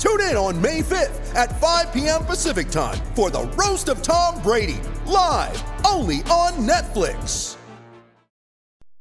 Tune in on May 5th at 5 p.m. Pacific time for the Roast of Tom Brady, live only on Netflix.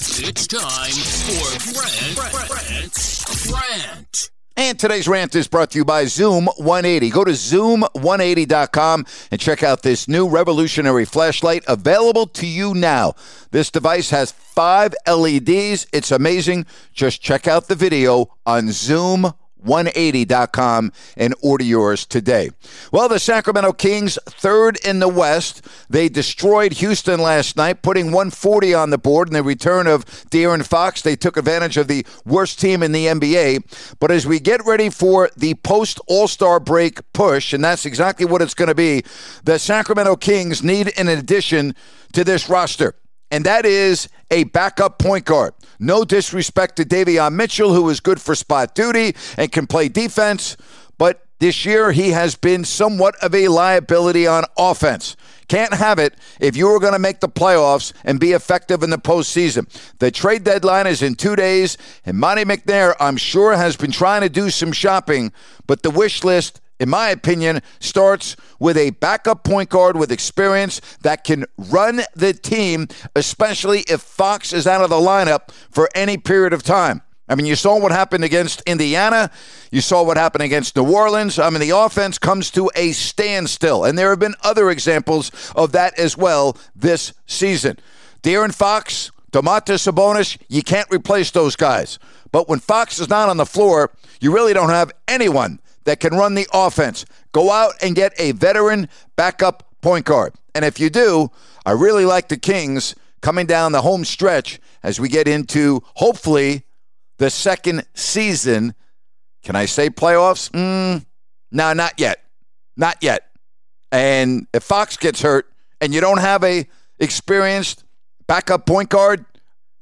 It's time for Brent, Brent, Brent. And today's rant is brought to you by Zoom 180. Go to zoom180.com and check out this new revolutionary flashlight available to you now. This device has five LEDs. It's amazing. Just check out the video on Zoom 180.com and order yours today. Well, the Sacramento Kings, third in the West. They destroyed Houston last night, putting 140 on the board. In the return of De'Aaron Fox, they took advantage of the worst team in the NBA. But as we get ready for the post All Star break push, and that's exactly what it's going to be, the Sacramento Kings need an addition to this roster and that is a backup point guard. No disrespect to Davion Mitchell, who is good for spot duty and can play defense, but this year he has been somewhat of a liability on offense. Can't have it if you are going to make the playoffs and be effective in the postseason. The trade deadline is in two days, and Monte McNair, I'm sure, has been trying to do some shopping, but the wish list in my opinion, starts with a backup point guard with experience that can run the team, especially if Fox is out of the lineup for any period of time. I mean, you saw what happened against Indiana. You saw what happened against New Orleans. I mean, the offense comes to a standstill. And there have been other examples of that as well this season. De'Aaron Fox, Domantas Sabonis, you can't replace those guys. But when Fox is not on the floor, you really don't have anyone that can run the offense. Go out and get a veteran backup point guard. And if you do, I really like the Kings coming down the home stretch as we get into hopefully the second season. Can I say playoffs? Mm, no, not yet. Not yet. And if Fox gets hurt and you don't have a experienced backup point guard,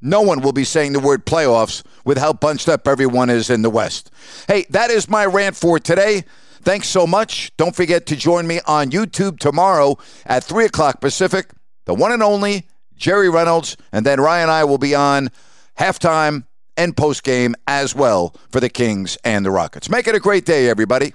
no one will be saying the word playoffs with how bunched up everyone is in the West. Hey, that is my rant for today. Thanks so much. Don't forget to join me on YouTube tomorrow at 3 o'clock Pacific. The one and only Jerry Reynolds, and then Ryan and I will be on halftime and postgame as well for the Kings and the Rockets. Make it a great day, everybody.